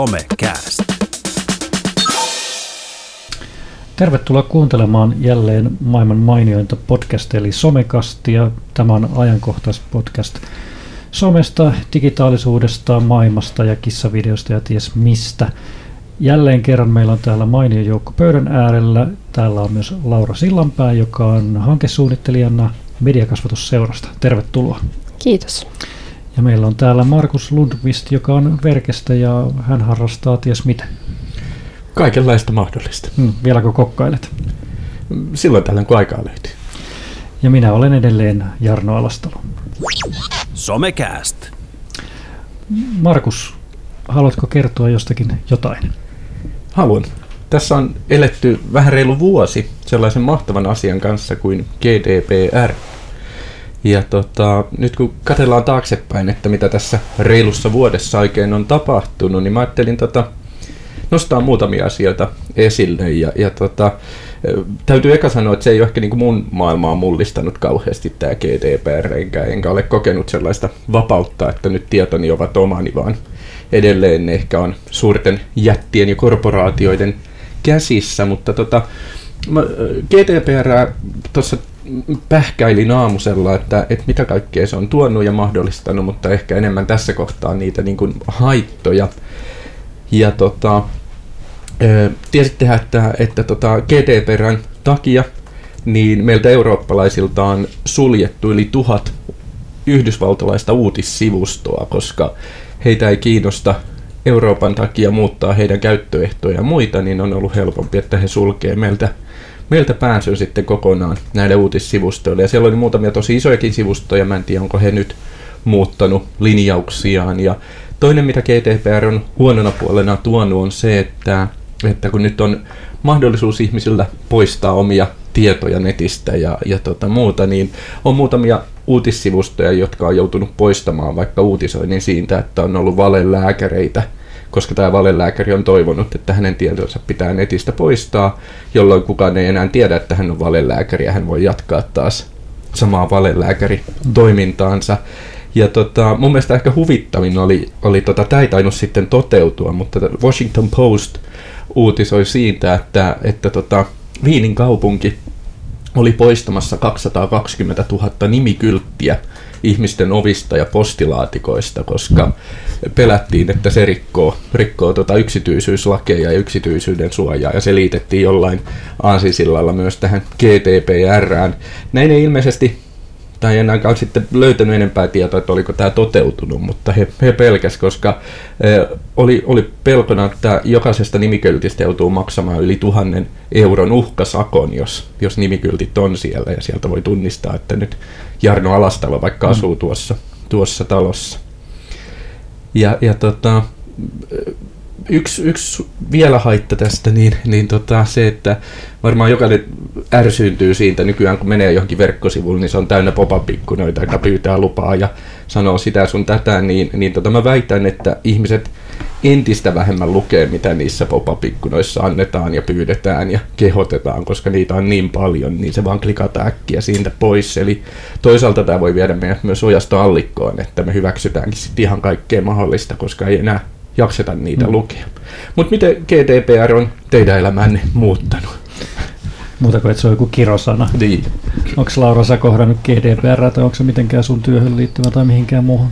Somecast. Tervetuloa kuuntelemaan jälleen maailman mainiointa podcast eli Somekastia. Tämä on ajankohtaispodcast somesta, digitaalisuudesta, maailmasta ja kissavideosta ja ties mistä. Jälleen kerran meillä on täällä mainio joukko pöydän äärellä. Täällä on myös Laura Sillanpää, joka on hankesuunnittelijana Mediakasvatusseurasta. Tervetuloa. Kiitos. Ja meillä on täällä Markus Lundqvist, joka on Verkestä ja hän harrastaa ties mitä. Kaikenlaista mahdollista. Hmm, vieläkö kokkailet? Silloin tällöin kun aikaa löytyy. Ja minä olen edelleen Jarno Alastalo. Somecast. Markus, haluatko kertoa jostakin jotain? Haluan. Tässä on eletty vähän reilu vuosi sellaisen mahtavan asian kanssa kuin GDPR. Ja tota, nyt kun katsellaan taaksepäin, että mitä tässä reilussa vuodessa oikein on tapahtunut, niin mä ajattelin tota, nostaa muutamia asioita esille. Ja, ja tota, täytyy eka sanoa, että se ei ole ehkä niin kuin mun maailmaa mullistanut kauheasti tämä GDPR, enkä, enkä ole kokenut sellaista vapautta, että nyt tietoni ovat omani, vaan edelleen ne ehkä on suurten jättien ja korporaatioiden käsissä, mutta tota, GDPR tuossa pähkäilin aamusella, että, että mitä kaikkea se on tuonut ja mahdollistanut, mutta ehkä enemmän tässä kohtaa niitä niin kuin haittoja. Ja tota, tiesittehän, että, että tota GDPRn takia niin meiltä eurooppalaisilta on suljettu yli tuhat yhdysvaltalaista uutissivustoa, koska heitä ei kiinnosta Euroopan takia muuttaa heidän käyttöehtoja ja muita, niin on ollut helpompi, että he sulkee meiltä, meiltä pääsyn sitten kokonaan näille uutissivustoille. Ja siellä oli muutamia tosi isojakin sivustoja, mä en tiedä onko he nyt muuttanut linjauksiaan. Ja toinen, mitä GDPR on huonona puolena tuonut, on se, että, että kun nyt on mahdollisuus ihmisillä poistaa omia tietoja netistä ja, ja tota muuta, niin on muutamia uutissivustoja, jotka on joutunut poistamaan vaikka uutisoinnin siitä, että on ollut valelääkäreitä, koska tämä valelääkäri on toivonut, että hänen tietonsa pitää netistä poistaa, jolloin kukaan ei enää tiedä, että hän on valelääkäri ja hän voi jatkaa taas samaa valelääkäritoimintaansa. Ja tota, mun mielestä ehkä huvittavin oli, oli tota, tämä ei tainnut sitten toteutua, mutta Washington Post uutisoi siitä, että, että tota, Viinin kaupunki oli poistamassa 220 000 nimikylttiä ihmisten ovista ja postilaatikoista, koska pelättiin, että se rikkoo, rikkoo tuota yksityisyyslakeja ja yksityisyyden suojaa, ja se liitettiin jollain aasisillalla myös tähän GDPRään. Näin ei ilmeisesti tai en ainakaan sitten löytänyt enempää tietoa, että oliko tämä toteutunut, mutta he, he pelkäs, koska eh, oli, oli pelkona, että jokaisesta nimikyltistä joutuu maksamaan yli tuhannen euron uhkasakon, jos, jos nimikyltit on siellä ja sieltä voi tunnistaa, että nyt Jarno Alastalo vaikka mm. asuu tuossa, tuossa talossa. Ja, ja tota, yksi, yksi vielä haitta tästä, niin, niin tota, se, että varmaan jokainen ärsyyntyy siitä nykyään, kun menee johonkin verkkosivulle, niin se on täynnä pop-up-ikkunoita, joka pyytää lupaa ja sanoo sitä sun tätä, niin, niin tota, mä väitän, että ihmiset entistä vähemmän lukee, mitä niissä pop-up-ikkunoissa annetaan ja pyydetään ja kehotetaan, koska niitä on niin paljon, niin se vaan klikataan äkkiä siitä pois. Eli toisaalta tämä voi viedä meidät myös ojasta allikkoon, että me hyväksytäänkin sitten ihan kaikkea mahdollista, koska ei enää jakseta niitä mm. lukea. Mutta miten GDPR on teidän elämänne muuttanut? Muuta kuin, että se on joku kirosana. Niin. Onko Laura sä kohdannut GDPR tai onko se mitenkään sun työhön liittyvä tai mihinkään muuhun?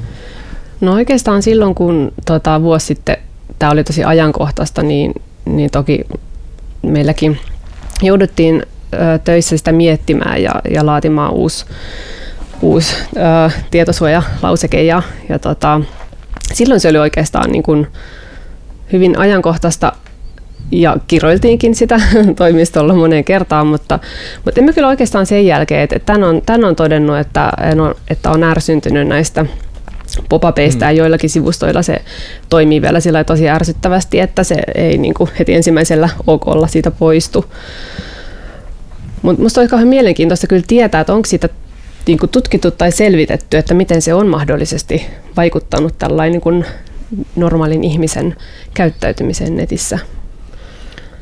No oikeastaan silloin, kun tota, vuosi sitten tämä oli tosi ajankohtaista, niin, niin toki meilläkin jouduttiin ö, töissä sitä miettimään ja, ja laatimaan uusi, uusi ö, tietosuojalauseke ja, ja tota, silloin se oli oikeastaan niin kuin hyvin ajankohtaista ja kiroiltiinkin sitä toimistolla moneen kertaan, mutta, mutta emme kyllä oikeastaan sen jälkeen, että tämän on, tämän on todennut, että, että on ärsyntynyt näistä popapeista mm. ja joillakin sivustoilla se toimii vielä sillä tosi ärsyttävästi, että se ei niin kuin heti ensimmäisellä okolla siitä poistu. Mutta minusta olisi kauhean mielenkiintoista kyllä tietää, että onko siitä niin kuin tutkittu tai selvitetty, että miten se on mahdollisesti vaikuttanut tällainen niin kuin normaalin ihmisen käyttäytymiseen netissä.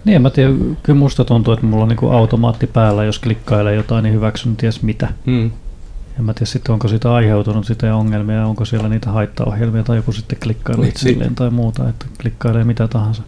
Niin, mä tiedän, kyllä musta tuntuu, että mulla on niin automaatti päällä, jos klikkailee jotain, niin hyväksyn ties mitä. Hmm. En mä tiedä sitten, onko siitä aiheutunut sitä ongelmia, onko siellä niitä haittaohjelmia tai joku sitten klikkailee Niin, itselleen tai muuta, että klikkailee mitä tahansa.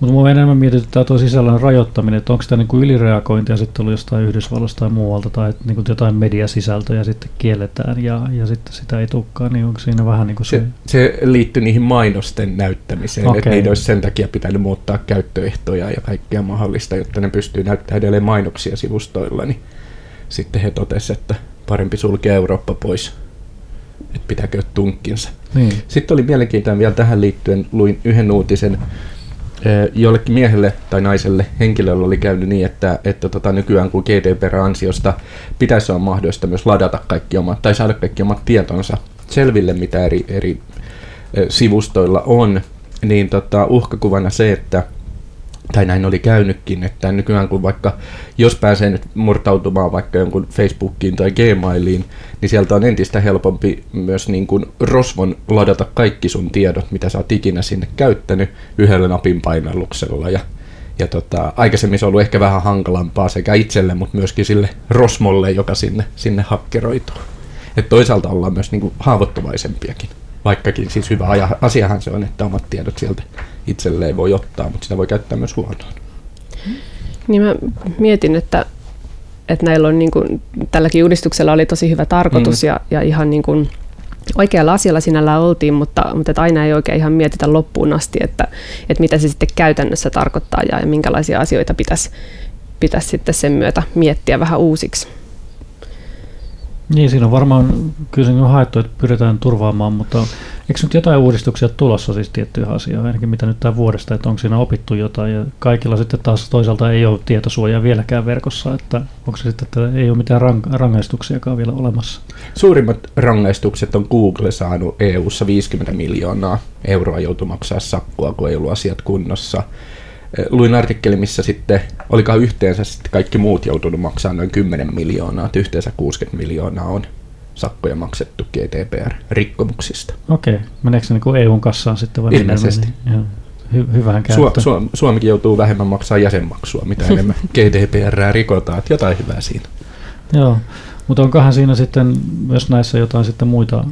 Mutta mua enemmän mietityttää tuo sisällön rajoittaminen, että onko tämä niinku ylireagointia sitten ollut jostain Yhdysvalloista tai muualta, tai että niinku jotain mediasisältöjä sitten kielletään ja, ja sitten sitä ei tulekaan, niin onko siinä vähän niin kuin se... Se, se liittyy niihin mainosten näyttämiseen, okay. että niitä olisi sen takia pitänyt muuttaa käyttöehtoja ja kaikkea mahdollista, jotta ne pystyy näyttämään edelleen mainoksia sivustoilla, niin sitten he totesivat, että parempi sulkea Eurooppa pois, että pitääkö tunkkinsa. Niin. Sitten oli mielenkiintoinen vielä tähän liittyen, luin yhden uutisen, jollekin miehelle tai naiselle henkilöllä oli käynyt niin, että, että tota, nykyään kun GDPR-ansiosta pitäisi olla mahdollista myös ladata kaikki omat, tai saada kaikki omat tietonsa selville, mitä eri, eri sivustoilla on, niin tota, uhkakuvana se, että tai näin oli käynytkin, että nykyään kun vaikka, jos pääsee nyt murtautumaan vaikka jonkun Facebookiin tai Gmailiin, niin sieltä on entistä helpompi myös niin kuin rosvon ladata kaikki sun tiedot, mitä sä oot ikinä sinne käyttänyt yhdellä napin painalluksella. Ja, ja tota, aikaisemmin se on ollut ehkä vähän hankalampaa sekä itselle, mutta myöskin sille rosmolle, joka sinne, sinne hakkeroituu. Et toisaalta ollaan myös niin kuin haavoittuvaisempiakin. Vaikkakin siis hyvä aja- asiahan se on, että omat tiedot sieltä itselleen voi ottaa, mutta sitä voi käyttää myös huonoon. Niin mä mietin, että, että näillä on niin kuin, tälläkin uudistuksella oli tosi hyvä tarkoitus Mm. ja, ja ihan niin kuin oikealla asialla sinällään oltiin, mutta, mutta että aina ei oikein ihan mietitä loppuun asti, että, että mitä se sitten käytännössä tarkoittaa ja, ja minkälaisia asioita pitäisi, pitäisi sitten sen myötä miettiä vähän uusiksi. Niin, siinä on varmaan kyllä se on haettu, että pyritään turvaamaan, mutta eikö nyt jotain uudistuksia tulossa siis tiettyihin asioihin, ainakin mitä nyt tämä vuodesta, että onko siinä opittu jotain ja kaikilla sitten taas toisaalta ei ole tietosuojaa vieläkään verkossa, että onko se sitten, että ei ole mitään rang- rangaistuksiakaan vielä olemassa. Suurimmat rangaistukset on Google saanut EU-ssa 50 miljoonaa euroa joutu maksaa sakkoa, kun ei ollut asiat kunnossa. Luin artikkeli, missä sitten, olikaan yhteensä sitten kaikki muut joutunut maksamaan noin 10 miljoonaa, että yhteensä 60 miljoonaa on sakkoja maksettu GDPR-rikkomuksista. Okei, meneekö se niin EUn kassaan sitten vai? Ilmeisesti. Joo. Hy- hyvähän Su- käyttö. Su- Suomikin joutuu vähemmän maksaa jäsenmaksua, mitä enemmän GDPR rikotaan, että jotain hyvää siinä. Joo, mutta onkohan siinä sitten myös näissä jotain sitten muita,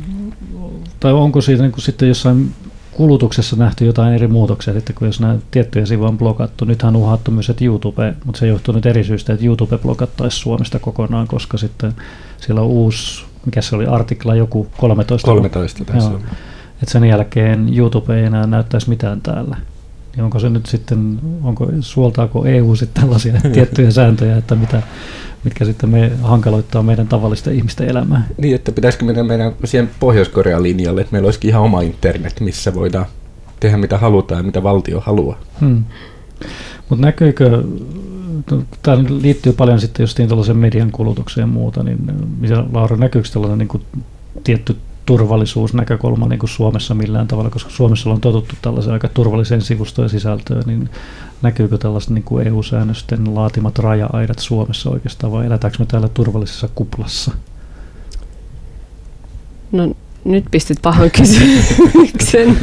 tai onko siitä niin kuin sitten jossain kulutuksessa nähty jotain eri muutoksia, sitten kun jos nämä tiettyjä sivuja on blokattu. Nythän on uhattu myös, että YouTube, mutta se johtuu nyt eri syystä, että YouTube blokattaisi Suomesta kokonaan, koska sitten siellä on uusi, mikä se oli, artikla joku 13. 13 tässä Joo. on. Että sen jälkeen YouTube ei enää näyttäisi mitään täällä. Niin onko se nyt sitten, onko, suoltaako EU sitten tällaisia tiettyjä sääntöjä, että mitä, mitkä sitten me hankaloittaa meidän tavallisten ihmisten elämää? Niin, että pitäisikö mennä meidän siihen Pohjois-Korean linjalle, että meillä olisikin ihan oma internet, missä voidaan tehdä mitä halutaan ja mitä valtio haluaa. Hmm. Mutta näkyykö, tämä liittyy paljon sitten justiin tällaisen median kulutukseen ja muuta, niin mitä, Laura, näkyykö tällainen niin kuin tietty turvallisuusnäkökulma niin kuin Suomessa millään tavalla, koska Suomessa on totuttu tällaiseen aika turvalliseen sivustojen sisältöön, niin näkyykö tällaiset niin kuin EU-säännösten laatimat raja-aidat Suomessa oikeastaan, vai elätäänkö me täällä turvallisessa kuplassa? No nyt pistit pahan kysymyksen.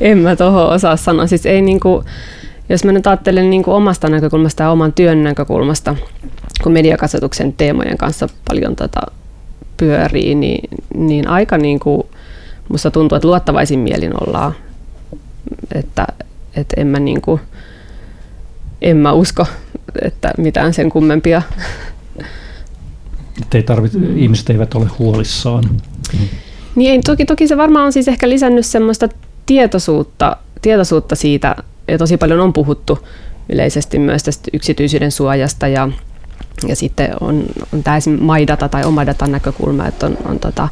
en mä tuohon osaa sanoa. Siis ei niinku, jos mä nyt ajattelen niinku omasta näkökulmasta ja oman työn näkökulmasta, kun mediakasvatuksen teemojen kanssa paljon tota pyörii, niin, niin aika niinku, musta tuntuu, että luottavaisin mielin ollaan. Että, että en mä niinku, en mä usko, että mitään sen kummempia Että ei tarvitse, ihmiset eivät ole huolissaan. Niin ei, toki, toki se varmaan on siis ehkä lisännyt semmoista tietoisuutta, tietoisuutta siitä, ja tosi paljon on puhuttu yleisesti myös tästä yksityisyyden suojasta ja, ja sitten on, on tämä esim. MyData tai oma datan näkökulma, että on, on tota,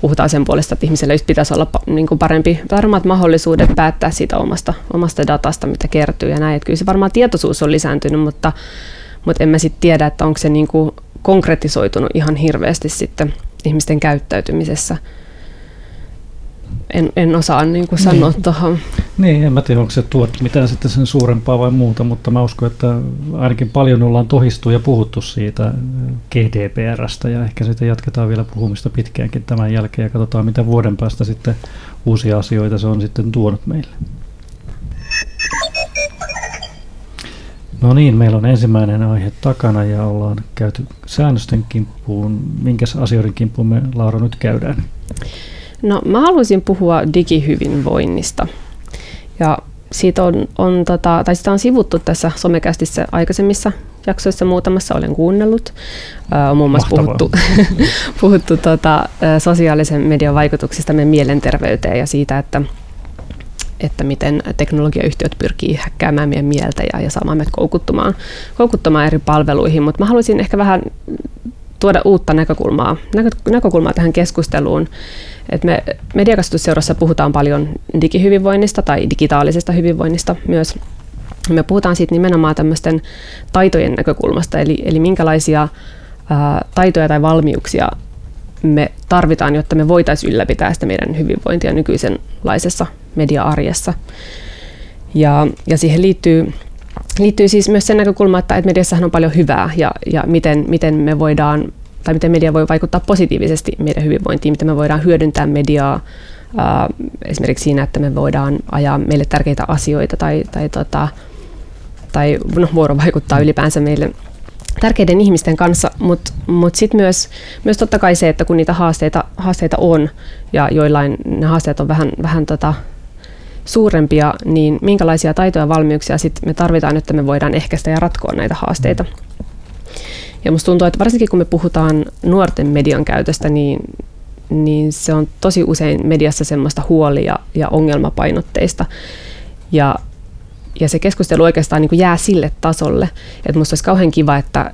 puhutaan sen puolesta, että ihmisellä just pitäisi olla niin kuin parempi, paremmat mahdollisuudet päättää siitä omasta, omasta datasta, mitä kertyy ja näin. Että kyllä se varmaan tietoisuus on lisääntynyt, mutta, mutta en mä sitten tiedä, että onko se niin kuin konkretisoitunut ihan hirveästi sitten ihmisten käyttäytymisessä. En, en osaa niin kuin sanoa Niin. tuohon. Niin, en mä tiedä, onko se tuot mitään sitten sen suurempaa vai muuta, mutta mä uskon, että ainakin paljon ollaan tohistu ja puhuttu siitä GDPRstä ja ehkä sitten jatketaan vielä puhumista pitkäänkin tämän jälkeen ja katsotaan, mitä vuoden päästä sitten uusia asioita se on sitten tuonut meille. No niin, meillä on ensimmäinen aihe takana ja ollaan käyty säännösten kimppuun. Minkäs asioiden kimppuun me Laura nyt käydään? No mä haluaisin puhua digihyvinvoinnista. Ja siitä on, on, tota, tai sitä on sivuttu tässä somekästissä aikaisemmissa jaksoissa muutamassa olen kuunnellut. on muun muassa Mahtavaa. puhuttu, puhuttu tota, sosiaalisen median vaikutuksista meidän mielenterveyteen ja siitä, että että miten teknologiayhtiöt pyrkii häkkäämään meidän mieltä ja, ja saamaan meidät koukuttumaan, koukuttumaan eri palveluihin. Mutta mä haluaisin ehkä vähän tuoda uutta näkökulmaa, näkö, näkökulmaa tähän keskusteluun. Et me mediakasvatusseurassa puhutaan paljon digihyvinvoinnista tai digitaalisesta hyvinvoinnista myös. Me puhutaan siitä nimenomaan tämmöisten taitojen näkökulmasta, eli, eli minkälaisia ää, taitoja tai valmiuksia me tarvitaan, jotta me voitaisiin ylläpitää sitä meidän hyvinvointia nykyisenlaisessa media-arjessa. Ja, ja siihen liittyy, liittyy siis myös se näkökulma, että, että mediassahan on paljon hyvää ja, ja miten, miten me voidaan tai miten media voi vaikuttaa positiivisesti meidän hyvinvointiin, miten me voidaan hyödyntää mediaa ää, esimerkiksi siinä, että me voidaan ajaa meille tärkeitä asioita tai, tai, tota, tai no, vuorovaikuttaa ylipäänsä meille tärkeiden ihmisten kanssa, mutta mut sitten myös, myös totta kai se, että kun niitä haasteita, haasteita on ja joillain ne haasteet on vähän, vähän tota, suurempia, niin minkälaisia taitoja ja valmiuksia sit me tarvitaan, että me voidaan ehkäistä ja ratkoa näitä haasteita. Ja musta tuntuu, että varsinkin kun me puhutaan nuorten median käytöstä, niin, niin se on tosi usein mediassa semmoista huolia ja ongelmapainotteista. Ja, ja se keskustelu oikeastaan niin kuin jää sille tasolle, että musta olisi kauhean kiva, että,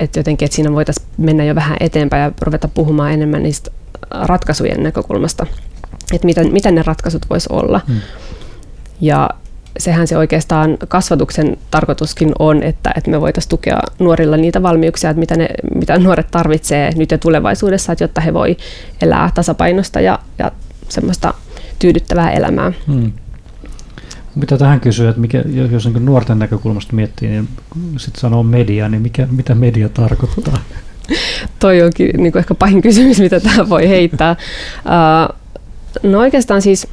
että jotenkin, että siinä voitaisiin mennä jo vähän eteenpäin ja ruveta puhumaan enemmän niistä ratkaisujen näkökulmasta, että mitä, mitä ne ratkaisut voisi olla. Hmm. Ja sehän se oikeastaan kasvatuksen tarkoituskin on, että, että me voitaisiin tukea nuorilla niitä valmiuksia, että mitä, ne, mitä nuoret tarvitsee nyt ja tulevaisuudessa, että jotta he voi elää tasapainosta ja, ja semmoista tyydyttävää elämää. Hmm. Mitä tähän kysyä, että mikä, jos niin nuorten näkökulmasta miettii, niin sitten sanoo media, niin mikä, mitä media tarkoittaa? Toi onkin niin ehkä pahin kysymys, mitä tähän voi heittää. Uh, no oikeastaan siis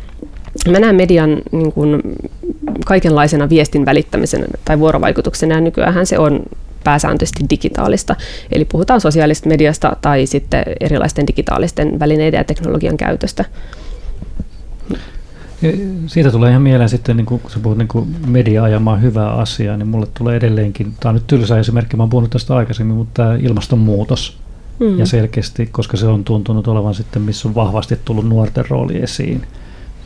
mä näen median niin kuin, kaikenlaisena viestin välittämisen tai vuorovaikutuksena ja nykyään se on pääsääntöisesti digitaalista. Eli puhutaan sosiaalisesta mediasta tai sitten erilaisten digitaalisten välineiden ja teknologian käytöstä. Siitä tulee ihan mieleen sitten, niin kun sä puhut niin media ajamaan hyvää asiaa, niin mulle tulee edelleenkin, tämä on nyt tylsä esimerkki, mä oon puhunut tästä aikaisemmin, mutta tämä ilmastonmuutos. Mm. Ja selkeästi, koska se on tuntunut olevan sitten, missä on vahvasti tullut nuorten rooli esiin.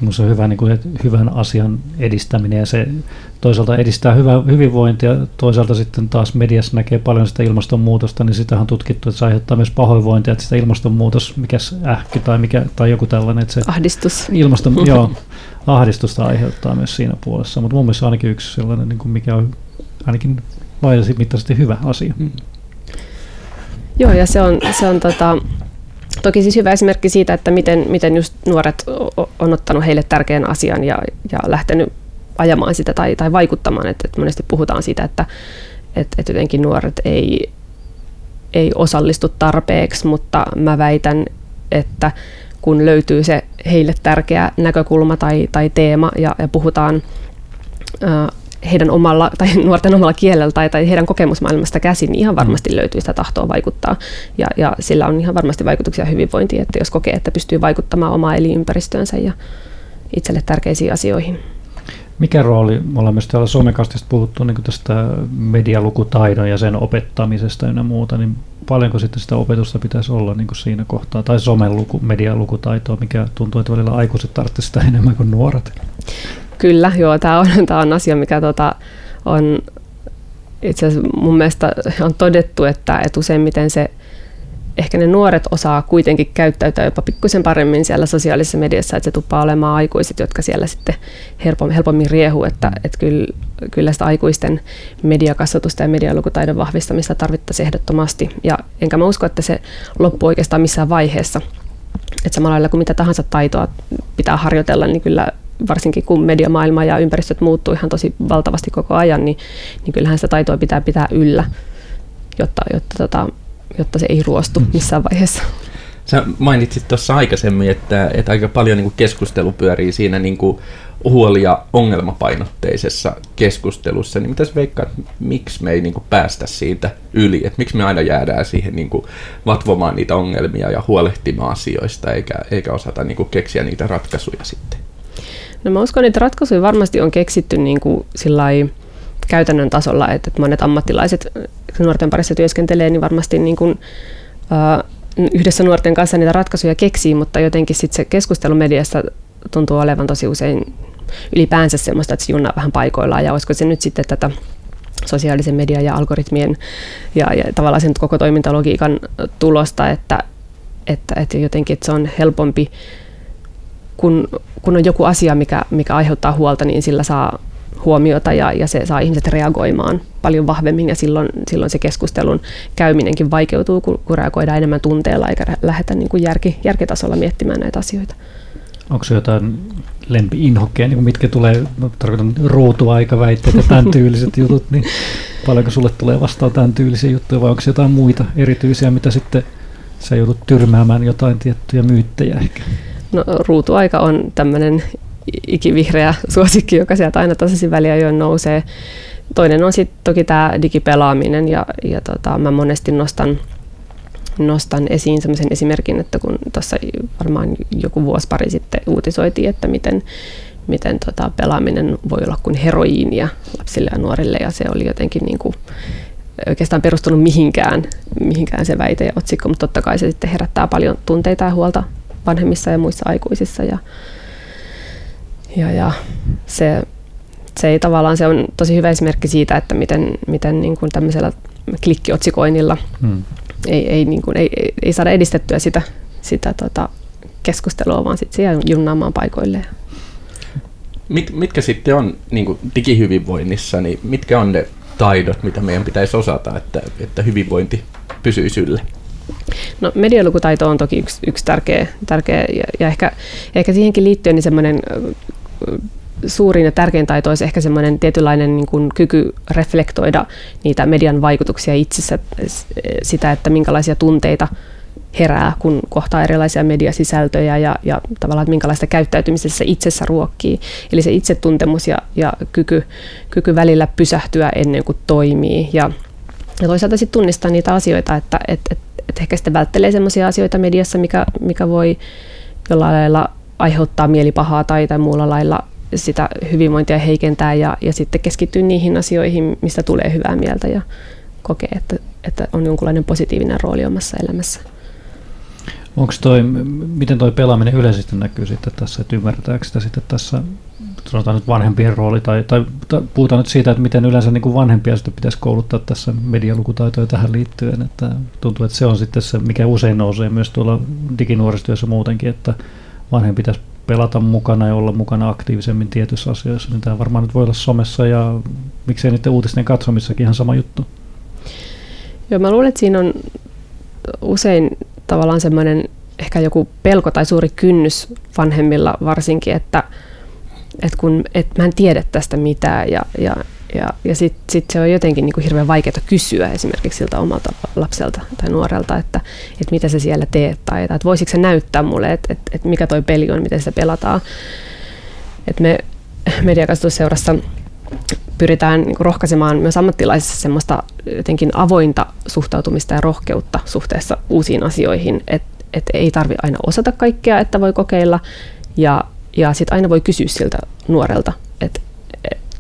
Minusta on hyvä niin kuin, hyvän asian edistäminen ja se toisaalta edistää hyvää hyvinvointia, toisaalta sitten taas mediassa näkee paljon sitä ilmastonmuutosta, niin sitä on tutkittu, että se aiheuttaa myös pahoinvointia, että sitä ilmastonmuutos, mikä ähky tai, mikä, tai joku tällainen, että se Ahdistus. Ilmaston, joo, ahdistusta aiheuttaa myös siinä puolessa, mutta mun mielestä ainakin yksi sellainen, niin kuin mikä on ainakin laajasti hyvä asia. Mm. Joo, ja se on, se on tota, toki siis hyvä esimerkki siitä, että miten, miten just nuoret on ottanut heille tärkeän asian ja, ja lähtenyt ajamaan sitä tai, tai vaikuttamaan. Että, että monesti puhutaan siitä, että, että, että jotenkin nuoret ei, ei osallistu tarpeeksi, mutta mä väitän, että kun löytyy se heille tärkeä näkökulma tai, tai teema ja, ja puhutaan heidän omalla tai nuorten omalla kielellä tai, tai heidän kokemusmaailmasta käsin, niin ihan mm. varmasti löytyy sitä tahtoa vaikuttaa. Ja, ja sillä on ihan varmasti vaikutuksia hyvinvointiin, että jos kokee, että pystyy vaikuttamaan omaa elinympäristöönsä ja itselle tärkeisiin asioihin. Mikä rooli, me ollaan myös täällä Somekastista puhuttu niin tästä medialukutaidon ja sen opettamisesta ja muuta, niin paljonko sitten sitä opetusta pitäisi olla niin kuin siinä kohtaa, tai somen luku, medialukutaitoa, mikä tuntuu, että välillä aikuiset tarvitsevat sitä enemmän kuin nuoret? Kyllä, joo, tämä on, tämä on asia, mikä tota, on itse asiassa mun mielestä on todettu, että, että useimmiten se ehkä ne nuoret osaa kuitenkin käyttäytyä jopa pikkusen paremmin siellä sosiaalisessa mediassa, että se tuppaa olemaan aikuiset, jotka siellä sitten helpommin, helpommin riehuu, että, että kyllä, kyllä sitä aikuisten mediakasvatusta ja medialukutaidon vahvistamista tarvittaisiin ehdottomasti. Ja enkä mä usko, että se loppuu oikeastaan missään vaiheessa. Että samalla lailla kuin mitä tahansa taitoa pitää harjoitella, niin kyllä varsinkin kun mediamaailma ja ympäristöt muuttuu ihan tosi valtavasti koko ajan, niin, niin kyllähän sitä taitoa pitää pitää yllä, jotta, jotta, tota, jotta se ei ruostu mm. missään vaiheessa. Sä mainitsit tuossa aikaisemmin, että, että aika paljon niin kuin keskustelu pyörii siinä niin kuin huolia ongelmapainotteisessa keskustelussa, niin mitäs veikkaat, miksi me ei niin kuin päästä siitä yli, että miksi me aina jäädään siihen niin kuin vatvomaan niitä ongelmia ja huolehtimaan asioista, eikä, eikä osata niin kuin keksiä niitä ratkaisuja sitten? No mä uskon, että ratkaisuja varmasti on keksitty niin kuin käytännön tasolla, että, monet ammattilaiset nuorten parissa työskentelee, niin varmasti niin kuin, uh, yhdessä nuorten kanssa niitä ratkaisuja keksii, mutta jotenkin sitten se keskustelu mediassa tuntuu olevan tosi usein ylipäänsä semmoista, että se junnaa vähän paikoillaan. Ja olisiko se nyt sitten tätä sosiaalisen median ja algoritmien ja, ja tavallaan sen koko toimintalogiikan tulosta, että, että, että jotenkin että se on helpompi, kun, kun on joku asia, mikä, mikä aiheuttaa huolta, niin sillä saa huomiota ja, ja se saa ihmiset reagoimaan paljon vahvemmin ja silloin, silloin se keskustelun käyminenkin vaikeutuu, kun, kun reagoidaan enemmän tunteella eikä lähdetä niin kuin järki, järkitasolla miettimään näitä asioita. Onko se jotain lempi-inhokkeja, niin mitkä tulee, no, tarkoitan ruutuaikaväitteet ja tämän tyyliset jutut, niin paljonko sulle tulee vastaan tämän tyylisiä juttuja vai onko se jotain muita erityisiä, mitä sitten sä joudut tyrmäämään jotain tiettyjä myyttejä ehkä? No ruutuaika on tämmöinen ikivihreä suosikki, joka sieltä aina tasaisin väliä jo nousee. Toinen on sitten toki tämä digipelaaminen ja, ja tota, mä monesti nostan, nostan esiin sellaisen esimerkin, että kun tuossa varmaan joku vuosi pari sitten uutisoitiin, että miten, miten tota, pelaaminen voi olla kuin heroiinia lapsille ja nuorille ja se oli jotenkin niin kuin, oikeastaan perustunut mihinkään, mihinkään se väite ja otsikko, mutta totta kai se sitten herättää paljon tunteita ja huolta vanhemmissa ja muissa aikuisissa ja, ja, ja se, se ei tavallaan, se on tosi hyvä esimerkki siitä, että miten, miten niin kuin tämmöisellä klikkiotsikoinnilla hmm. ei, ei, niin kuin, ei, ei, saada edistettyä sitä, sitä tota, keskustelua, vaan sitten siellä junnaamaan paikoille. Mit, mitkä sitten on niin kuin digihyvinvoinnissa, niin mitkä on ne taidot, mitä meidän pitäisi osata, että, että hyvinvointi pysyy yllä? No, medialukutaito on toki yksi, yksi tärkeä, tärkeä ja, ja ehkä, ehkä siihenkin liittyen niin semmoinen suurin ja tärkein taito olisi ehkä semmoinen tietynlainen niin kuin kyky reflektoida niitä median vaikutuksia itsessä, sitä, että minkälaisia tunteita herää, kun kohtaa erilaisia mediasisältöjä ja, ja tavallaan, että minkälaista käyttäytymisessä itsessä ruokkii. Eli se itsetuntemus ja, ja kyky, kyky välillä pysähtyä ennen kuin toimii. Ja, ja toisaalta sitten tunnistaa niitä asioita, että et, et, et ehkä sitten välttelee sellaisia asioita mediassa, mikä, mikä voi jollain lailla aiheuttaa mielipahaa tai, tai muulla lailla sitä hyvinvointia heikentää ja, ja sitten keskittyy niihin asioihin, mistä tulee hyvää mieltä ja kokee, että, että on jonkunlainen positiivinen rooli omassa elämässä. Onko toi, miten toi pelaaminen yleisesti näkyy sitten tässä, että ymmärretäänkö sitä sitten tässä, sanotaan nyt vanhempien rooli, tai, tai, puhutaan nyt siitä, että miten yleensä niin kuin vanhempia sitten pitäisi kouluttaa tässä medialukutaitoja tähän liittyen, että tuntuu, että se on sitten se, mikä usein nousee myös tuolla diginuoristyössä muutenkin, että vanhempi pitäisi pelata mukana ja olla mukana aktiivisemmin tietyissä asioissa, niin tämä varmaan nyt voi olla somessa ja miksei niiden uutisten katsomissakin ihan sama juttu. Joo, mä luulen, että siinä on usein tavallaan semmoinen ehkä joku pelko tai suuri kynnys vanhemmilla varsinkin, että, että kun et mä en tiedä tästä mitään ja, ja, ja, ja sitten sit se on jotenkin niin kuin hirveän vaikeaa kysyä esimerkiksi siltä omalta lapselta tai nuorelta, että, että mitä se siellä teet tai että voisiko se näyttää mulle, että, että, että mikä toi peli on, miten sitä pelataan. Että me mediakasvatusseurassa pyritään niin rohkaisemaan myös ammattilaisissa semmoista jotenkin avointa suhtautumista ja rohkeutta suhteessa uusiin asioihin, että et ei tarvi aina osata kaikkea, että voi kokeilla. Ja, ja sitten aina voi kysyä siltä nuorelta, että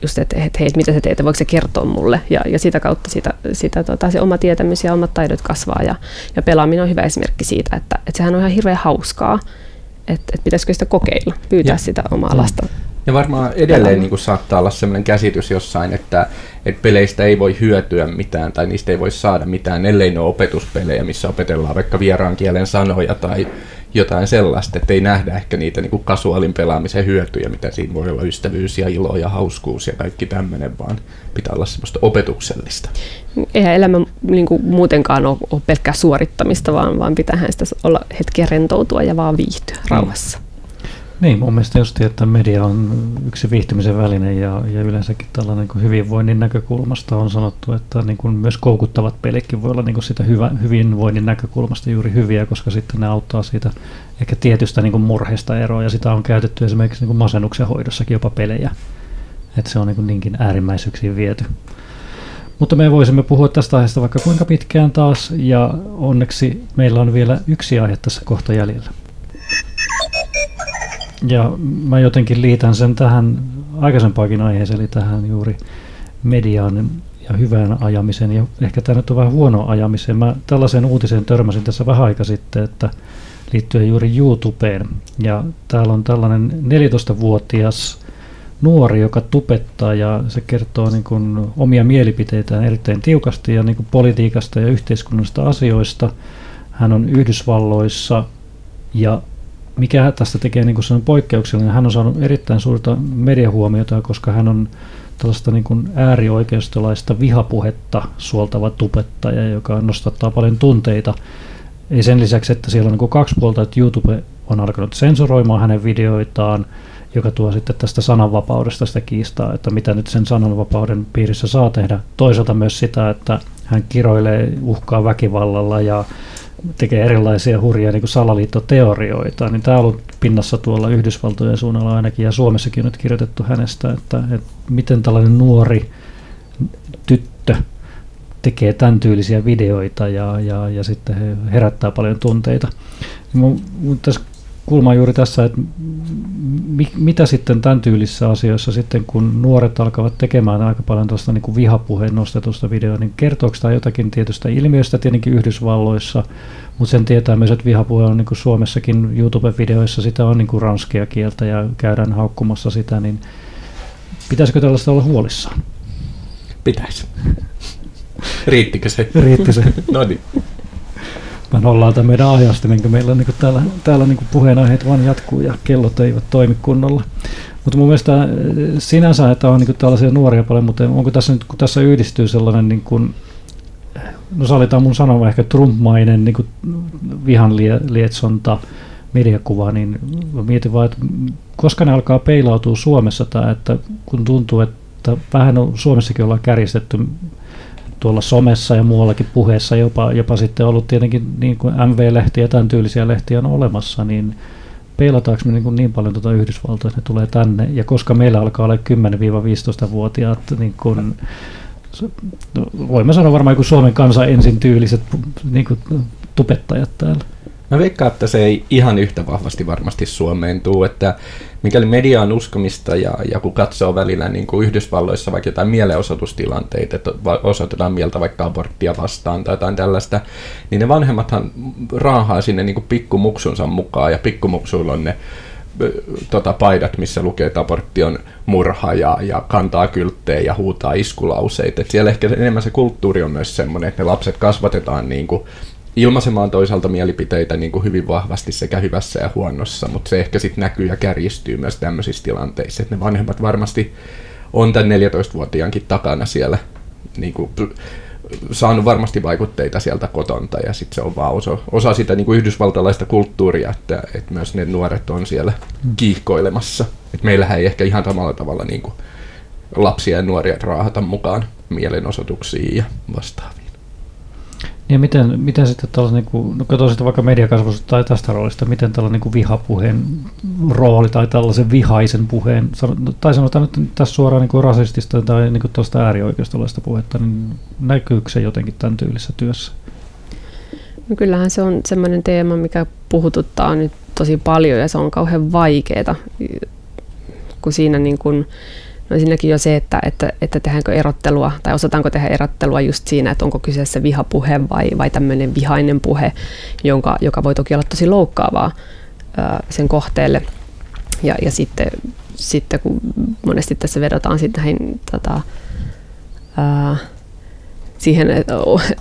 just, että et, hei, mitä sä teet, voiko se kertoa mulle? Ja, ja sitä kautta sitä, sitä, tota, se oma tietämys ja omat taidot kasvaa. Ja, ja pelaaminen on hyvä esimerkki siitä, että, että sehän on ihan hirveän hauskaa, että, että pitäisikö sitä kokeilla, pyytää ja. sitä omaa lasta ja varmaan edelleen niin kuin saattaa olla sellainen käsitys jossain, että, että peleistä ei voi hyötyä mitään tai niistä ei voi saada mitään, ellei ne ole opetuspelejä, missä opetellaan vaikka vieraan kielen sanoja tai jotain sellaista, että ei nähdä ehkä niitä niin kuin kasuaalin pelaamisen hyötyjä, mitä siinä voi olla ystävyys ja ilo ja hauskuus ja kaikki tämmöinen, vaan pitää olla semmoista opetuksellista. Eihän elämä niin kuin muutenkaan ole, ole pelkkää suorittamista, vaan, vaan pitäähän sitä olla hetkiä rentoutua ja vaan viihtyä rauhassa. Niin, mun mielestä just, että media on yksi viihtymisen väline ja, ja yleensäkin tällainen niin hyvinvoinnin näkökulmasta on sanottu, että niin kuin myös koukuttavat pelitkin voi olla niin kuin sitä hyvä, hyvinvoinnin näkökulmasta juuri hyviä, koska sitten ne auttaa siitä ehkä tietystä niin kuin murheesta eroa ja sitä on käytetty esimerkiksi niin kuin masennuksen hoidossakin jopa pelejä. Että se on niin kuin niinkin äärimmäisyyksiin viety. Mutta me voisimme puhua tästä aiheesta vaikka kuinka pitkään taas, ja onneksi meillä on vielä yksi aihe tässä kohta jäljellä. Ja mä jotenkin liitän sen tähän aikaisempaakin aiheeseen, eli tähän juuri median ja hyvän ajamisen, ja ehkä tämä nyt on vähän huono ajamiseen. Mä tällaisen uutisen törmäsin tässä vähän aika sitten, että liittyen juuri YouTubeen, ja täällä on tällainen 14-vuotias nuori, joka tupettaa ja se kertoo niin kuin omia mielipiteitään erittäin tiukasti ja niin kuin politiikasta ja yhteiskunnallisista asioista. Hän on Yhdysvalloissa ja mikä tästä tekee niin kuin poikkeuksellinen, hän on saanut erittäin suurta mediahuomiota, koska hän on tällaista niin kuin äärioikeistolaista vihapuhetta suoltava tupettaja, joka nostattaa paljon tunteita. Ei sen lisäksi, että siellä on niin kaksi puolta, että YouTube on alkanut sensuroimaan hänen videoitaan, joka tuo sitten tästä sananvapaudesta sitä kiistaa, että mitä nyt sen sananvapauden piirissä saa tehdä. Toisaalta myös sitä, että hän kiroilee, uhkaa väkivallalla ja tekee erilaisia hurjia niin kuin salaliittoteorioita, niin tämä on ollut pinnassa tuolla Yhdysvaltojen suunnalla ainakin, ja Suomessakin on nyt kirjoitettu hänestä, että, että miten tällainen nuori tyttö tekee tämän tyylisiä videoita ja, ja, ja sitten he herättää paljon tunteita. Mun, tässä kulma juuri tässä, että mi, mitä sitten tämän tyylisissä asioissa sitten, kun nuoret alkavat tekemään aika paljon tuosta niin vihapuheen nostetusta videoa, niin kertooko tämä jotakin tietystä ilmiöstä tietenkin Yhdysvalloissa, mutta sen tietää myös, että vihapuhe on niin kuin Suomessakin YouTube-videoissa, sitä on niin kuin ranskia kieltä ja käydään haukkumassa sitä, niin pitäisikö tällaista olla huolissaan? Pitäisi. Riittikö se? Riitti se. no niin mä nollaan tämän meidän ajasta, minkä meillä niin täällä, täällä niin puheenaiheet vaan jatkuu ja kellot eivät toimi kunnolla. Mutta mun mielestä äh, sinänsä, että on niin tällaisia nuoria paljon, mutta onko tässä nyt, kun tässä yhdistyy sellainen, niin kuin, no sallitaan mun sanoa ehkä Trump-mainen niin kuin vihan lietsonta, mediakuva, niin mietin vaan, että koska ne alkaa peilautua Suomessa, tämä, että kun tuntuu, että vähän on, Suomessakin ollaan kärjistetty tuolla somessa ja muuallakin puheessa jopa, jopa sitten ollut tietenkin niin kuin MV-lehtiä ja tämän tyylisiä lehtiä on olemassa, niin peilataanko me niin, kuin niin paljon tuota Yhdysvaltoja, että ne tulee tänne, ja koska meillä alkaa olla 10-15-vuotiaat niin kuin, voimme sanoa varmaan joku Suomen kansa ensin tyyliset niin kuin, tupettajat täällä. Mä veikkaan, että se ei ihan yhtä vahvasti varmasti Suomeen tuu, että mikäli media on uskomista ja, ja kun katsoo välillä niin kuin Yhdysvalloissa vaikka jotain mielenosoitustilanteita, että osoitetaan mieltä vaikka aborttia vastaan tai jotain tällaista, niin ne vanhemmathan raahaa sinne niin kuin pikkumuksunsa mukaan ja pikkumuksuilla on ne tota, paidat, missä lukee, että abortti on murha ja, ja kantaa kylttejä ja huutaa iskulauseita. Et siellä ehkä enemmän se kulttuuri on myös semmoinen, että ne lapset kasvatetaan niin kuin ilmaisemaan toisaalta mielipiteitä niin kuin hyvin vahvasti sekä hyvässä ja huonossa, mutta se ehkä sitten näkyy ja kärjistyy myös tämmöisissä tilanteissa, että ne vanhemmat varmasti on tämän 14-vuotiaankin takana siellä niin kuin, saanut varmasti vaikutteita sieltä kotonta ja sitten se on vaan osa, osa sitä niin kuin yhdysvaltalaista kulttuuria, että, että myös ne nuoret on siellä hmm. kiihkoilemassa. Et meillähän ei ehkä ihan samalla tavalla niin kuin lapsia ja nuoria raahata mukaan mielenosoituksiin ja vastaaviin. Ja miten, miten sitten tällaisen, niin kuin, no katsotaan sitten vaikka mediakasvatusta tai tästä roolista, miten tällainen niin vihapuheen rooli tai tällaisen vihaisen puheen, tai sanotaan nyt tässä suoraan niin kuin rasistista tai niin kuin tuosta äärioikeistolaista puhetta, niin näkyykö se jotenkin tämän tyylisessä työssä? No kyllähän se on semmoinen teema, mikä puhututtaa nyt tosi paljon ja se on kauhean vaikeaa, kun siinä niin kuin, No ensinnäkin jo se, että, että, että tehdäänkö erottelua tai osataanko tehdä erottelua just siinä, että onko kyseessä vihapuhe vai, vai tämmöinen vihainen puhe, jonka, joka voi toki olla tosi loukkaavaa sen kohteelle. Ja, ja sitten, sitten kun monesti tässä vedotaan sitten näihin tota, ää, siihen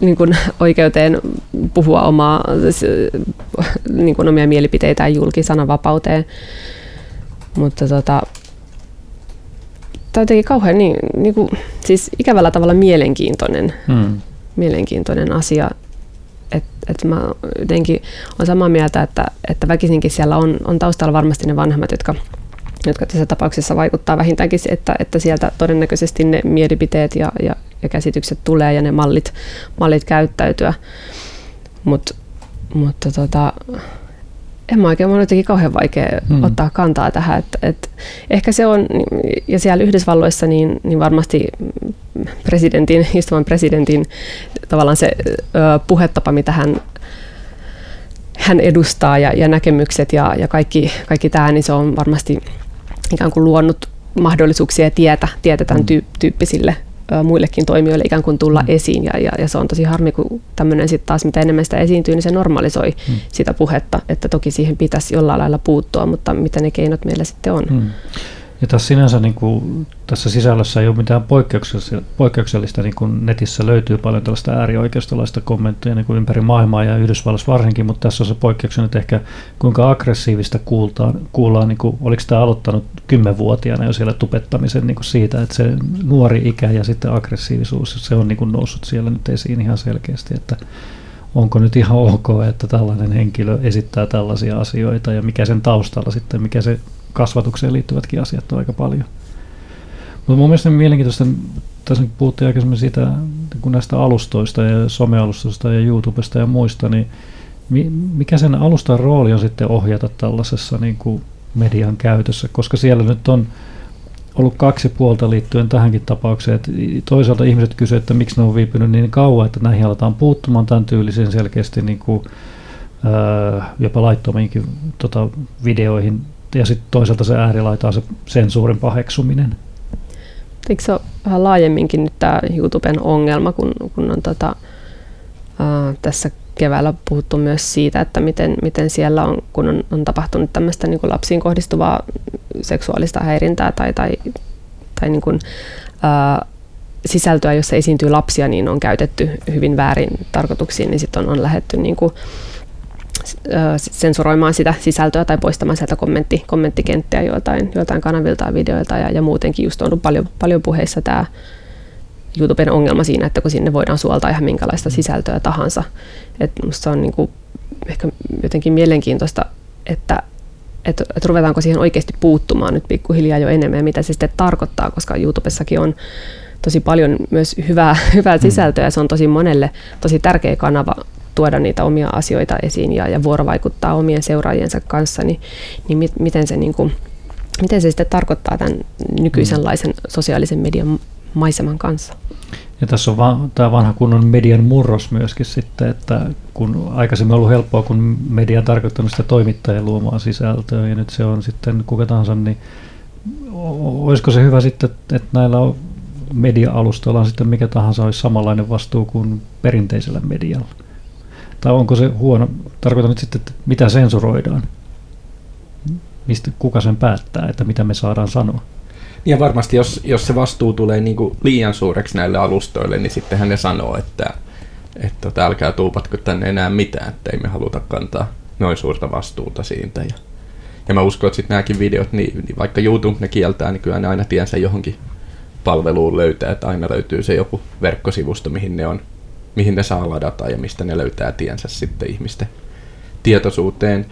niin kuin oikeuteen puhua omaa, niin kuin omia mielipiteitään julki sananvapauteen. Mutta tota, tämä on jotenkin kauhean niin, niin kuin, siis ikävällä tavalla mielenkiintoinen, hmm. mielenkiintoinen asia, että että mä jotenkin olen samaa mieltä, että, että väkisinkin siellä on, on taustalla varmasti ne vanhemmat, jotka jotka tässä tapauksessa vaikuttaa vähintäänkin, että, että sieltä todennäköisesti ne mielipiteet ja, ja, ja käsitykset tulee ja ne mallit, mallit käyttäytyä. Mut, mutta tota, en mä oikein, mun on jotenkin kauhean vaikea hmm. ottaa kantaa tähän. Että, että ehkä se on, ja siellä Yhdysvalloissa niin, niin varmasti presidentin, istuvan presidentin tavallaan se ö, puhetapa, mitä hän, hän edustaa ja, ja näkemykset ja, ja kaikki, kaikki tämä, niin se on varmasti ikään kuin luonut mahdollisuuksia ja tietä, tietä tämän hmm. tyyppisille muillekin toimijoille ikään kuin tulla mm. esiin. Ja, ja, ja se on tosi harmi, kun tämmöinen sitten taas, mitä enemmän sitä esiintyy, niin se normalisoi mm. sitä puhetta. Että toki siihen pitäisi jollain lailla puuttua, mutta mitä ne keinot meillä sitten on. Mm. Ja tässä sinänsä niin kuin, tässä sisällössä ei ole mitään poikkeuksellista, poikkeuksellista niin kuin netissä löytyy paljon tällaista äärioikeistolaista kommentteja niin kuin ympäri maailmaa ja Yhdysvalloissa varsinkin, mutta tässä on se poikkeuksena, että ehkä kuinka aggressiivista kuultaan, kuullaan, niin kuin, oliko tämä aloittanut kymmenvuotiaana jo siellä tupettamisen niin kuin siitä, että se nuori ikä ja sitten aggressiivisuus, se on niin kuin noussut siellä nyt esiin ihan selkeästi, että onko nyt ihan ok, että tällainen henkilö esittää tällaisia asioita ja mikä sen taustalla sitten, mikä se kasvatukseen liittyvätkin asiat on aika paljon. Mutta mun mielestä mielenkiintoista, tässä puhuttiin aikaisemmin siitä, kun näistä alustoista ja somealustoista ja YouTubesta ja muista, niin mikä sen alustan rooli on sitten ohjata tällaisessa niin kuin median käytössä, koska siellä nyt on ollut kaksi puolta liittyen tähänkin tapaukseen. Että toisaalta ihmiset kysyvät, että miksi ne on viipynyt niin kauan, että näihin aletaan puuttumaan tämän tyylisiin selkeästi niin kuin, ää, jopa laittomiinkin tota, videoihin ja sitten toisaalta se äärilaita on se sensuurin paheksuminen. Eikö se ole vähän laajemminkin nyt tämä YouTuben ongelma, kun, kun on tota, ää, tässä keväällä puhuttu myös siitä, että miten, miten siellä on, kun on, on tapahtunut tämmöistä niin lapsiin kohdistuvaa seksuaalista häirintää tai, tai, tai niin kuin, ää, sisältöä, jossa esiintyy lapsia, niin on käytetty hyvin väärin tarkoituksiin, niin sitten on, on lähetty niin kuin, sensuroimaan sitä sisältöä tai poistamaan sieltä kommentti, kommenttikenttiä joiltain, joiltain kanavilta ja videoilta ja, ja muutenkin just on ollut paljon, paljon puheissa tämä YouTuben ongelma siinä, että kun sinne voidaan suoltaa ihan minkälaista sisältöä tahansa. Että musta se on niinku ehkä jotenkin mielenkiintoista, että että, että ruvetaanko siihen oikeasti puuttumaan nyt pikkuhiljaa jo enemmän ja mitä se sitten tarkoittaa, koska YouTubessakin on tosi paljon myös hyvää, hyvää sisältöä ja se on tosi monelle tosi tärkeä kanava tuoda niitä omia asioita esiin ja, ja vuorovaikuttaa omien seuraajiensa kanssa, niin, niin mit, miten, se, niin kuin, miten se sitten tarkoittaa tämän nykyisenlaisen sosiaalisen median maiseman kanssa? Ja tässä on va- tämä vanha kunnon median murros myöskin sitten, että kun aikaisemmin on ollut helppoa, kun media on tarkoittanut sitä toimittajien luomaa sisältöä ja nyt se on sitten kuka tahansa, niin olisiko se hyvä sitten, että näillä on media-alustoilla on sitten mikä tahansa olisi samanlainen vastuu kuin perinteisellä medialla? Tai onko se huono? Tarkoitan nyt sitten, että mitä sensuroidaan? Mistä, kuka sen päättää, että mitä me saadaan sanoa? Ja varmasti jos, jos se vastuu tulee niin kuin liian suureksi näille alustoille, niin sittenhän ne sanoo, että, että tota, älkää tuupatko tänne enää mitään, että ei me haluta kantaa noin suurta vastuuta siitä. Ja, ja mä uskon, että sitten nämäkin videot, niin, niin vaikka YouTube ne kieltää, niin kyllä ne aina tiensä johonkin palveluun löytää, että aina löytyy se joku verkkosivusto, mihin ne on mihin ne saa ladata ja mistä ne löytää tiensä sitten ihmisten tietoisuuteen.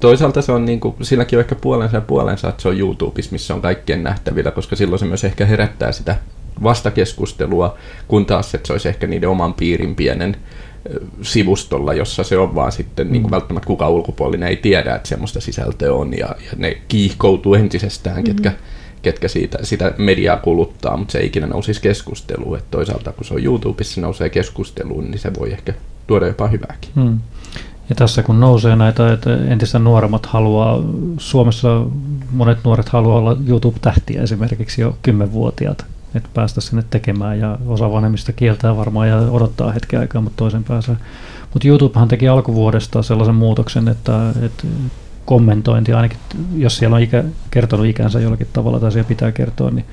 Toisaalta se on niin kuin, silläkin on ehkä puolensa ja puolensa, että se on YouTubessa, missä on kaikkien nähtävillä, koska silloin se myös ehkä herättää sitä vastakeskustelua, kun taas että se olisi ehkä niiden oman piirin pienen sivustolla, jossa se on vaan sitten mm. niin kuin välttämättä kukaan ulkopuolinen ei tiedä, että semmoista sisältöä on ja, ja ne kiihkoutuu entisestään, mm-hmm. ketkä ketkä siitä, sitä mediaa kuluttaa, mutta se ei ikinä nousisi keskusteluun. Että toisaalta kun se on YouTubessa nousee keskusteluun, niin se voi ehkä tuoda jopa hyvääkin. Hmm. Ja tässä kun nousee näitä, että entistä nuoremmat haluaa, Suomessa monet nuoret haluaa olla YouTube-tähtiä esimerkiksi jo kymmenvuotiaat, että päästä sinne tekemään ja osa vanhemmista kieltää varmaan ja odottaa hetken aikaa, mutta toisen pääsee. Mutta YouTubehan teki alkuvuodesta sellaisen muutoksen, että, että kommentointi, ainakin jos siellä on ikä, kertonut ikänsä jollakin tavalla tai siellä pitää kertoa, niin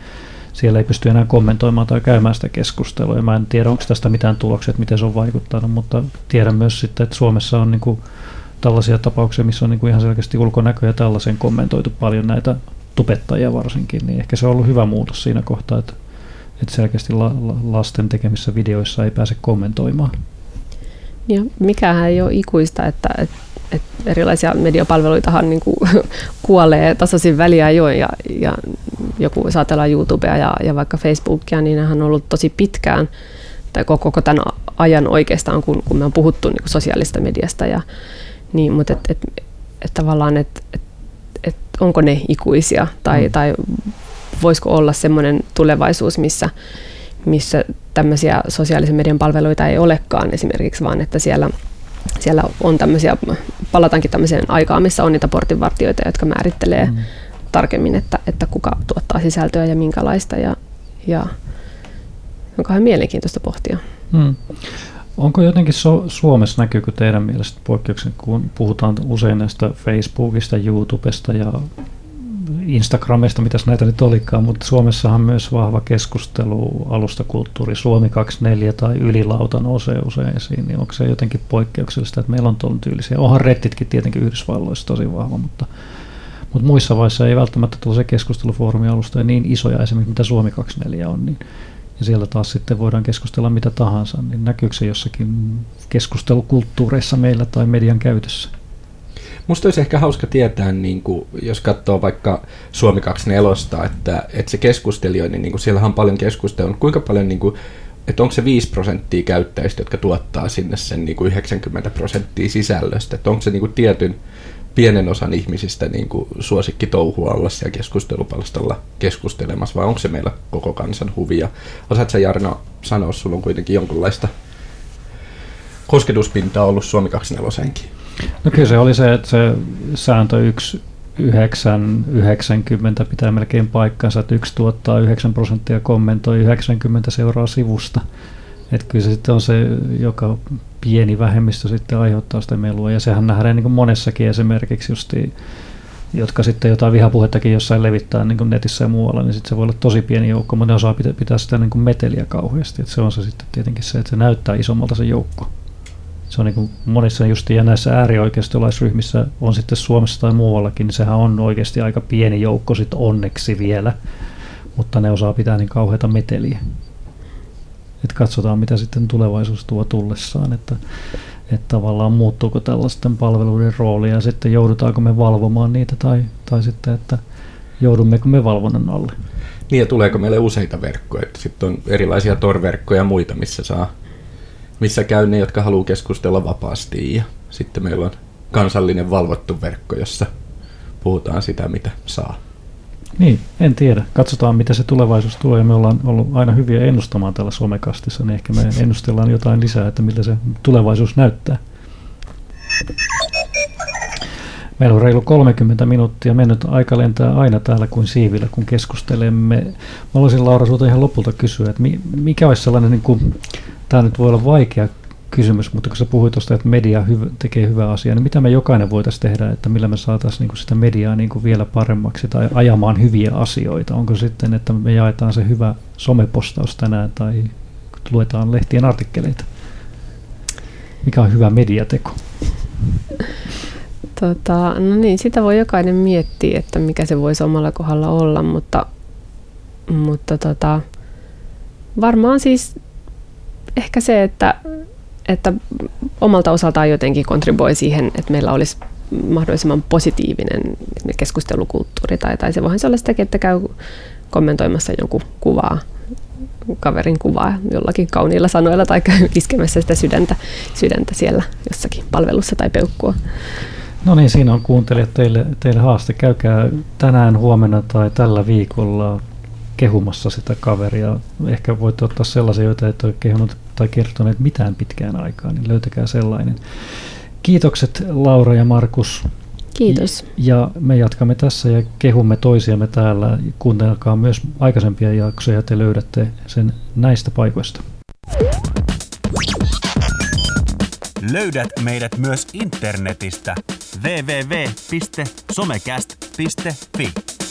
siellä ei pysty enää kommentoimaan tai käymään sitä keskustelua. mä en tiedä, onko tästä mitään tuloksia, että miten se on vaikuttanut, mutta tiedän myös sitten, että Suomessa on niin kuin tällaisia tapauksia, missä on niin kuin ihan selkeästi ulkonäkö ja tällaisen kommentoitu paljon näitä tubettajia varsinkin, niin ehkä se on ollut hyvä muutos siinä kohtaa, että, että selkeästi la, la, lasten tekemissä videoissa ei pääse kommentoimaan. Ja mikähän ei ole ikuista, että, että, että erilaisia mediapalveluitahan niin kuin kuolee tasaisin väliajoin ja, ja joku jos ajatellaan YouTubea ja, ja vaikka Facebookia, niin nehän on ollut tosi pitkään tai koko, koko tämän ajan oikeastaan, kun, kun me on puhuttu niin kuin sosiaalista mediasta. Ja, niin, mutta et, et, et tavallaan, että et, et onko ne ikuisia tai, mm. tai voisiko olla semmoinen tulevaisuus, missä, missä tämmöisiä sosiaalisen median palveluita ei olekaan esimerkiksi, vaan että siellä, siellä on tämmöisiä, palataankin tämmöiseen aikaan, missä on niitä portinvartijoita, jotka määrittelee mm. tarkemmin, että, että kuka tuottaa sisältöä ja minkälaista ja, ja onkohan mielenkiintoista pohtia. Mm. Onko jotenkin so- Suomessa näkyykö teidän mielestä poikkeuksen, kun puhutaan usein näistä Facebookista, YouTubesta ja Instagramista, mitäs näitä nyt olikaan, mutta Suomessahan myös vahva keskustelu, alustakulttuuri, Suomi 24 tai ylilauta nousee usein esiin, niin onko se jotenkin poikkeuksellista, että meillä on tuon tyylisiä. Onhan rettitkin tietenkin Yhdysvalloissa tosi vahva, mutta, mutta muissa vaiheissa ei välttämättä tule se keskustelufoorumi alusta niin isoja esimerkiksi mitä Suomi 24 on, niin ja siellä taas sitten voidaan keskustella mitä tahansa, niin näkyykö se jossakin keskustelukulttuureissa meillä tai median käytössä? Musta olisi ehkä hauska tietää, niin kuin, jos katsoo vaikka Suomi 24, että, että se keskustelijoiden, niin kuin, siellä on paljon keskustelua, kuinka paljon, niin kuin, että onko se 5 prosenttia käyttäjistä, jotka tuottaa sinne sen niin kuin 90 prosenttia sisällöstä, että onko se niin kuin, tietyn pienen osan ihmisistä niin kuin, suosikki touhua olla siellä keskustelupalstalla keskustelemassa, vai onko se meillä koko kansan huvia? Osaatko sä Jarno sanoa, sulla on kuitenkin jonkunlaista kosketuspintaa ollut Suomi 24 No kyllä se oli se, että se sääntö 1 9, 90 pitää melkein paikkansa, että yksi tuottaa 9 prosenttia kommentoi 90 seuraa sivusta. Että kyllä se sitten on se, joka pieni vähemmistö sitten aiheuttaa sitä melua. Ja sehän nähdään niin kuin monessakin esimerkiksi justi, jotka sitten jotain vihapuhettakin jossain levittää niin kuin netissä ja muualla, niin sitten se voi olla tosi pieni joukko, mutta ne osaa pitää, pitää sitä niin kuin meteliä kauheasti. Et se on se sitten tietenkin se, että se näyttää isommalta se joukko se on niin kuin monissa just ja näissä äärioikeistolaisryhmissä on sitten Suomessa tai muuallakin, niin sehän on oikeasti aika pieni joukko sitten onneksi vielä, mutta ne osaa pitää niin kauheita meteliä. Et katsotaan, mitä sitten tulevaisuus tuo tullessaan, että, että tavallaan muuttuuko tällaisten palveluiden rooli ja sitten joudutaanko me valvomaan niitä tai, tai sitten, että joudummeko me valvonnan alle. Niin ja tuleeko meille useita verkkoja, sitten on erilaisia torverkkoja ja muita, missä saa missä käy ne, jotka haluaa keskustella vapaasti. Ja sitten meillä on kansallinen valvottu verkko, jossa puhutaan sitä, mitä saa. Niin, en tiedä. Katsotaan, mitä se tulevaisuus tuo. Ja me ollaan ollut aina hyviä ennustamaan täällä somekastissa, niin ehkä me ennustellaan jotain lisää, että miltä se tulevaisuus näyttää. Meillä on reilu 30 minuuttia mennyt. Aika lentää aina täällä kuin siivillä, kun keskustelemme. Mä haluaisin Laura sinulta ihan lopulta kysyä, että mikä olisi sellainen niin kuin, tämä nyt voi olla vaikea kysymys, mutta kun sä puhuit tuosta, että media hyv- tekee hyvää asiaa, niin mitä me jokainen voitaisiin tehdä, että millä me saataisiin niin sitä mediaa niin kuin vielä paremmaksi tai ajamaan hyviä asioita? Onko sitten, että me jaetaan se hyvä somepostaus tänään tai luetaan lehtien artikkeleita? Mikä on hyvä mediateko? Tota, no niin, sitä voi jokainen miettiä, että mikä se voisi omalla kohdalla olla, mutta, mutta tota, varmaan siis ehkä se, että, että omalta osaltaan jotenkin kontribuoi siihen, että meillä olisi mahdollisimman positiivinen keskustelukulttuuri. Tai, tai se voihan se olla sitäkin, että käy kommentoimassa jonkun kuvaa, kaverin kuvaa jollakin kauniilla sanoilla tai käy iskemässä sitä sydäntä, sydäntä siellä jossakin palvelussa tai peukkua. No niin, siinä on kuuntelijat teille, teille haaste. Käykää tänään, huomenna tai tällä viikolla kehumassa sitä kaveria. Ehkä voitte ottaa sellaisia, joita et ole kehunut tai kertoneet mitään pitkään aikaan, niin löytäkää sellainen. Kiitokset Laura ja Markus. Kiitos. Ja me jatkamme tässä ja kehumme toisiamme täällä. Kuuntelkaa myös aikaisempia jaksoja, te löydätte sen näistä paikoista. Löydät meidät myös internetistä www.somecast.fi.